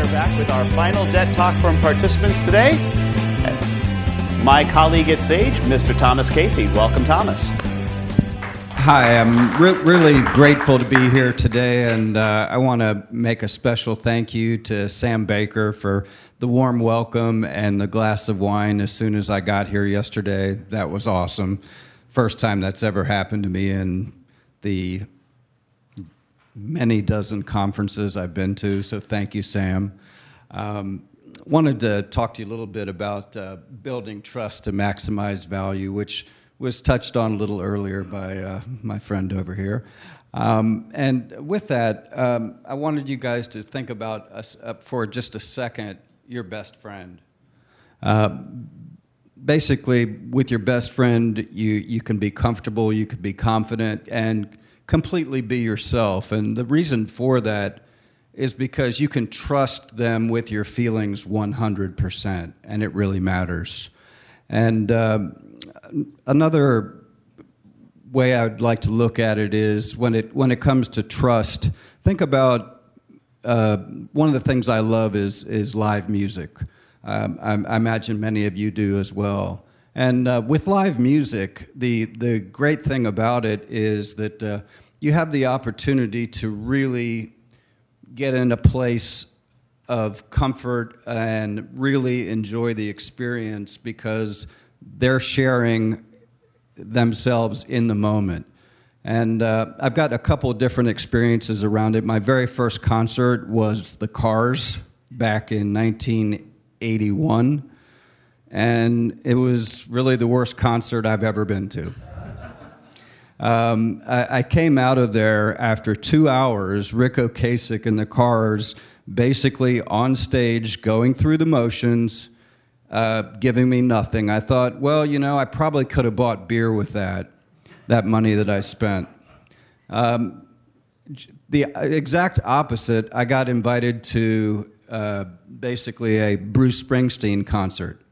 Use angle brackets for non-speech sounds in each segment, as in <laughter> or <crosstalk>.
are back with our final DET talk from participants today. My colleague at Sage, Mr. Thomas Casey. Welcome, Thomas. Hi, I'm re- really grateful to be here today, and uh, I want to make a special thank you to Sam Baker for the warm welcome and the glass of wine as soon as I got here yesterday. That was awesome. First time that's ever happened to me in the many dozen conferences I've been to, so thank you, Sam. Um, wanted to talk to you a little bit about uh, building trust to maximize value, which was touched on a little earlier by uh, my friend over here. Um, and with that, um, I wanted you guys to think about us for just a second your best friend. Uh, basically, with your best friend, you, you can be comfortable, you can be confident, and completely be yourself. And the reason for that is because you can trust them with your feelings 100%, and it really matters. And um, another way I'd like to look at it is when it, when it comes to trust, think about uh, one of the things I love is, is live music. Um, I, I imagine many of you do as well. And uh, with live music, the, the great thing about it is that uh, you have the opportunity to really get in a place of comfort and really enjoy the experience because they're sharing themselves in the moment. And uh, I've got a couple different experiences around it. My very first concert was the Cars back in 1981 and it was really the worst concert I've ever been to. Um, I, I, came out of there after two hours, Ric Ocasek and the Cars basically on stage going through the motions, uh, giving me nothing. I thought, well, you know, I probably could have bought beer with that, that money that I spent. Um, the exact opposite, I got invited to uh, basically a Bruce Springsteen concert.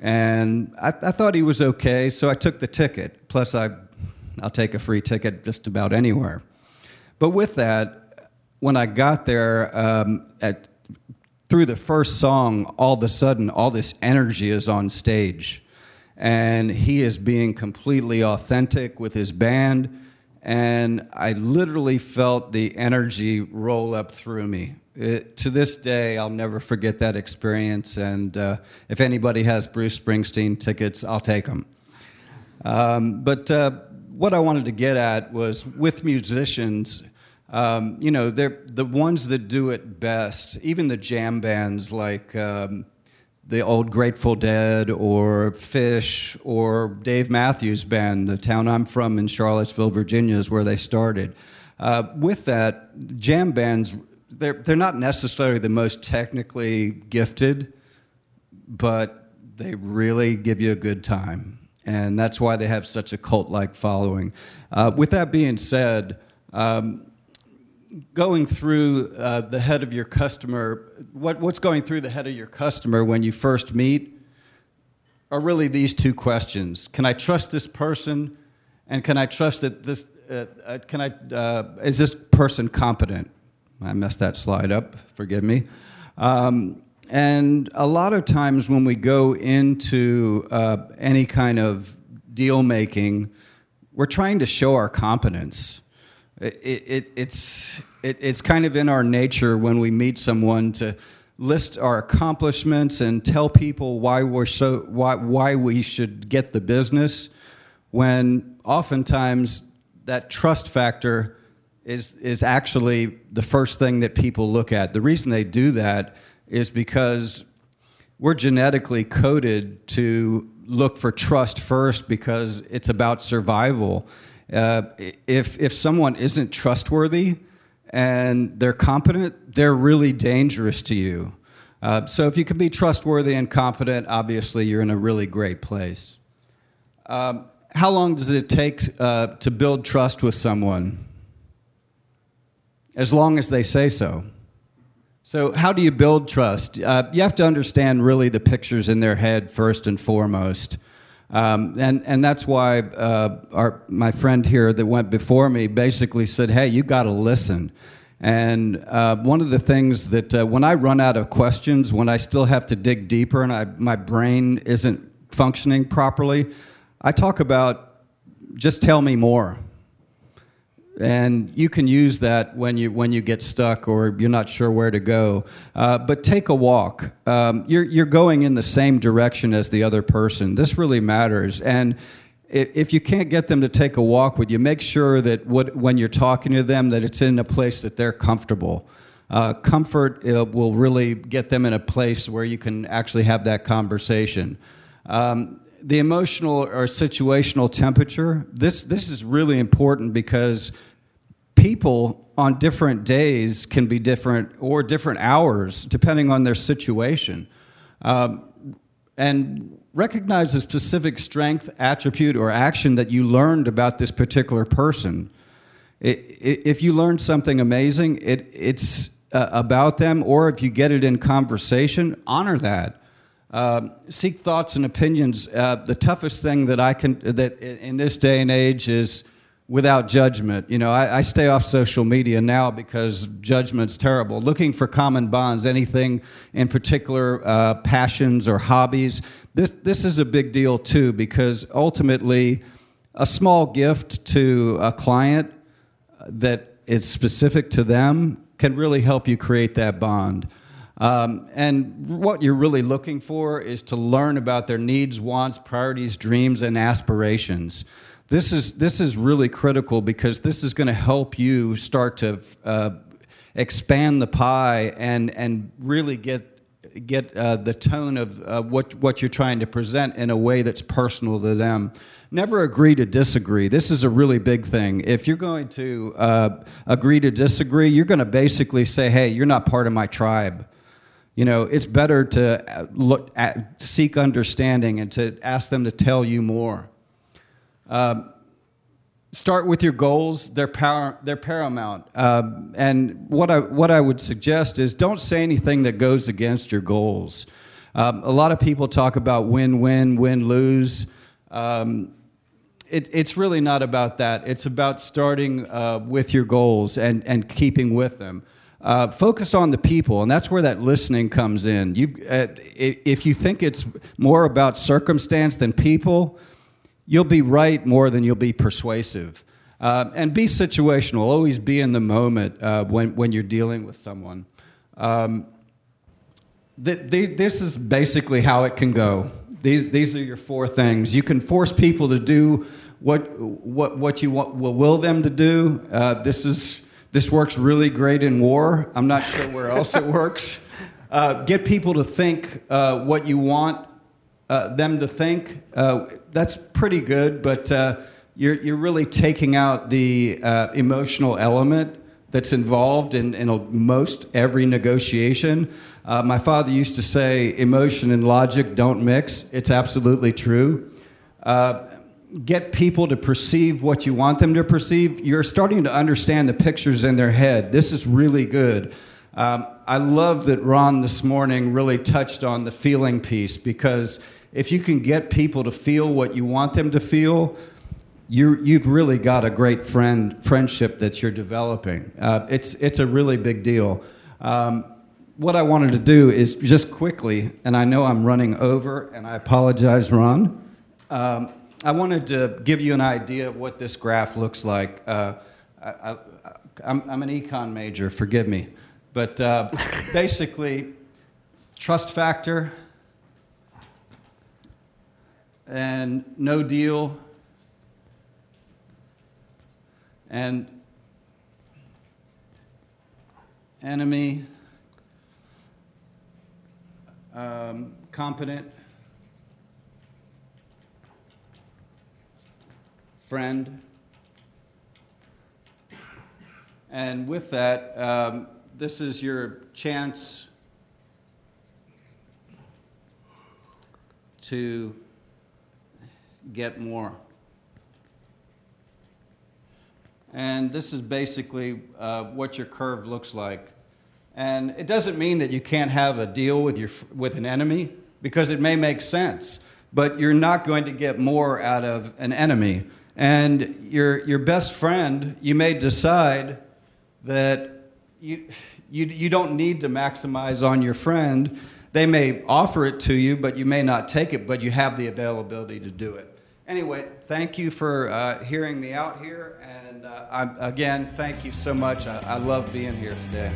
And I, I, thought he was okay, so I took the ticket. Plus, I, I'll take a free ticket just about anywhere. But with that, when I got there, um, at, through the first song, all of a sudden, all this energy is on stage. And he is being completely authentic with his band. And I literally felt the energy roll up through me. It, to this day, I'll never forget that experience. And uh, if anybody has Bruce Springsteen tickets, I'll take them. Um, but uh, what I wanted to get at was with musicians, um, you know, they're the ones that do it best, even the jam bands like um, the old Grateful Dead or Phish or Dave Matthews Band, the town I'm from in Charlottesville, Virginia, is where they started. Uh, with that, jam bands they're, they're not necessarily the most technically gifted, but they really give you a good time. And that's why they have such a cult like following. Uh, with that being said, um, going through uh, the head of your customer, what, what's going through the head of your customer when you first meet are really these two questions Can I trust this person? And can I trust that this, uh, uh can I, uh, is this person competent? I messed that slide up, forgive me. Um, and a lot of times when we go into uh, any kind of deal making, we're trying to show our competence. It, it, it's, it, it's kind of in our nature when we meet someone to list our accomplishments and tell people why, we're so, why, why we should get the business, when oftentimes that trust factor is, is actually the first thing that people look at. The reason they do that is because we're genetically coded to look for trust first because it's about survival. Uh, if, if someone isn't trustworthy and they're competent, they're really dangerous to you. Uh, so if you can be trustworthy and competent, obviously you're in a really great place. Um, how long does it take uh, to build trust with someone? As long as they say so. So, how do you build trust? Uh, you have to understand really the pictures in their head first and foremost. Um, and, and that's why uh, our, my friend here that went before me basically said, Hey, you got to listen. And uh, one of the things that uh, when I run out of questions, when I still have to dig deeper and I, my brain isn't functioning properly, I talk about just tell me more. And you can use that when you when you get stuck or you're not sure where to go. Uh, but take a walk. Um, you're you're going in the same direction as the other person. This really matters. And if you can't get them to take a walk with you, make sure that what, when you're talking to them, that it's in a place that they're comfortable. Uh, comfort uh, will really get them in a place where you can actually have that conversation. Um, the emotional or situational temperature, this, this is really important because people on different days can be different or different hours depending on their situation. Um, and recognize a specific strength, attribute, or action that you learned about this particular person. if you learned something amazing, it, it's uh, about them, or if you get it in conversation, honor that. Um, seek thoughts and opinions. Uh, the toughest thing that I can that in this day and age is without judgment. You know, I, I, stay off social media now because judgment's terrible. Looking for common bonds, anything in particular, uh, passions or hobbies. This this is a big deal too because ultimately, a small gift to a client that is specific to them can really help you create that bond. Um, and what you're really looking for is to learn about their needs, wants, priorities, dreams, and aspirations. This is this is really critical because this is going to help you start to uh, expand the pie and and really get get uh, the tone of uh, what what you're trying to present in a way that's personal to them. Never agree to disagree. This is a really big thing. If you're going to uh, agree to disagree, you're going to basically say, "Hey, you're not part of my tribe." You know, it's better to uh, look at, seek understanding and to ask them to tell you more. Um, start with your goals. They're, power, they're paramount. Um, and what I, what I would suggest is don't say anything that goes against your goals. Um, a lot of people talk about win win, win lose. Um, it, it's really not about that. It's about starting uh, with your goals and, and keeping with them. Uh, focus on the people, and that's where that listening comes in. You, uh, if you think it's more about circumstance than people, you'll be right more than you'll be persuasive. Uh, and be situational. Always be in the moment uh, when, when you're dealing with someone. Um, th- th- this is basically how it can go. These, these are your four things. You can force people to do what, what, what you want, will will them to do. Uh, this, is, this works really great in war. I'm not sure where else it works. Uh, get people to think uh, what you want uh, them to think. Uh, that's pretty good, but uh, you're, you're really taking out the uh, emotional element that's involved in, in most every negotiation. Uh, my father used to say, emotion and logic don't mix. It's absolutely true. get people to perceive what you want them to perceive. You're starting to understand the pictures in their head. This is really good. Um, I love that Ron this morning really touched on the feeling piece because if you can get people to feel what you want them to feel, you you've really got a great friend friendship that you're developing. Uh, it's it's a really big deal. Um, what I wanted to do is just quickly, and I know I'm running over, and I apologize, Ron. Um, I wanted to give you an idea of what this graph looks like. Uh, I, am an econ major, forgive me, but uh, <laughs> basically, trust factor and no deal and enemy, um, competent, friend. And with that, um, this is your chance to get more. And this is basically uh, what your curve looks like. And it doesn't mean that you can't have a deal with, your, with an enemy, because it may make sense, but you're not going to get more out of an enemy. And your, your best friend, you may decide that you, you, you don't need to maximize on your friend. They may offer it to you, but you may not take it, but you have the availability to do it. Anyway, thank you for uh, hearing me out here. And uh, again, thank you so much. I, I love being here today.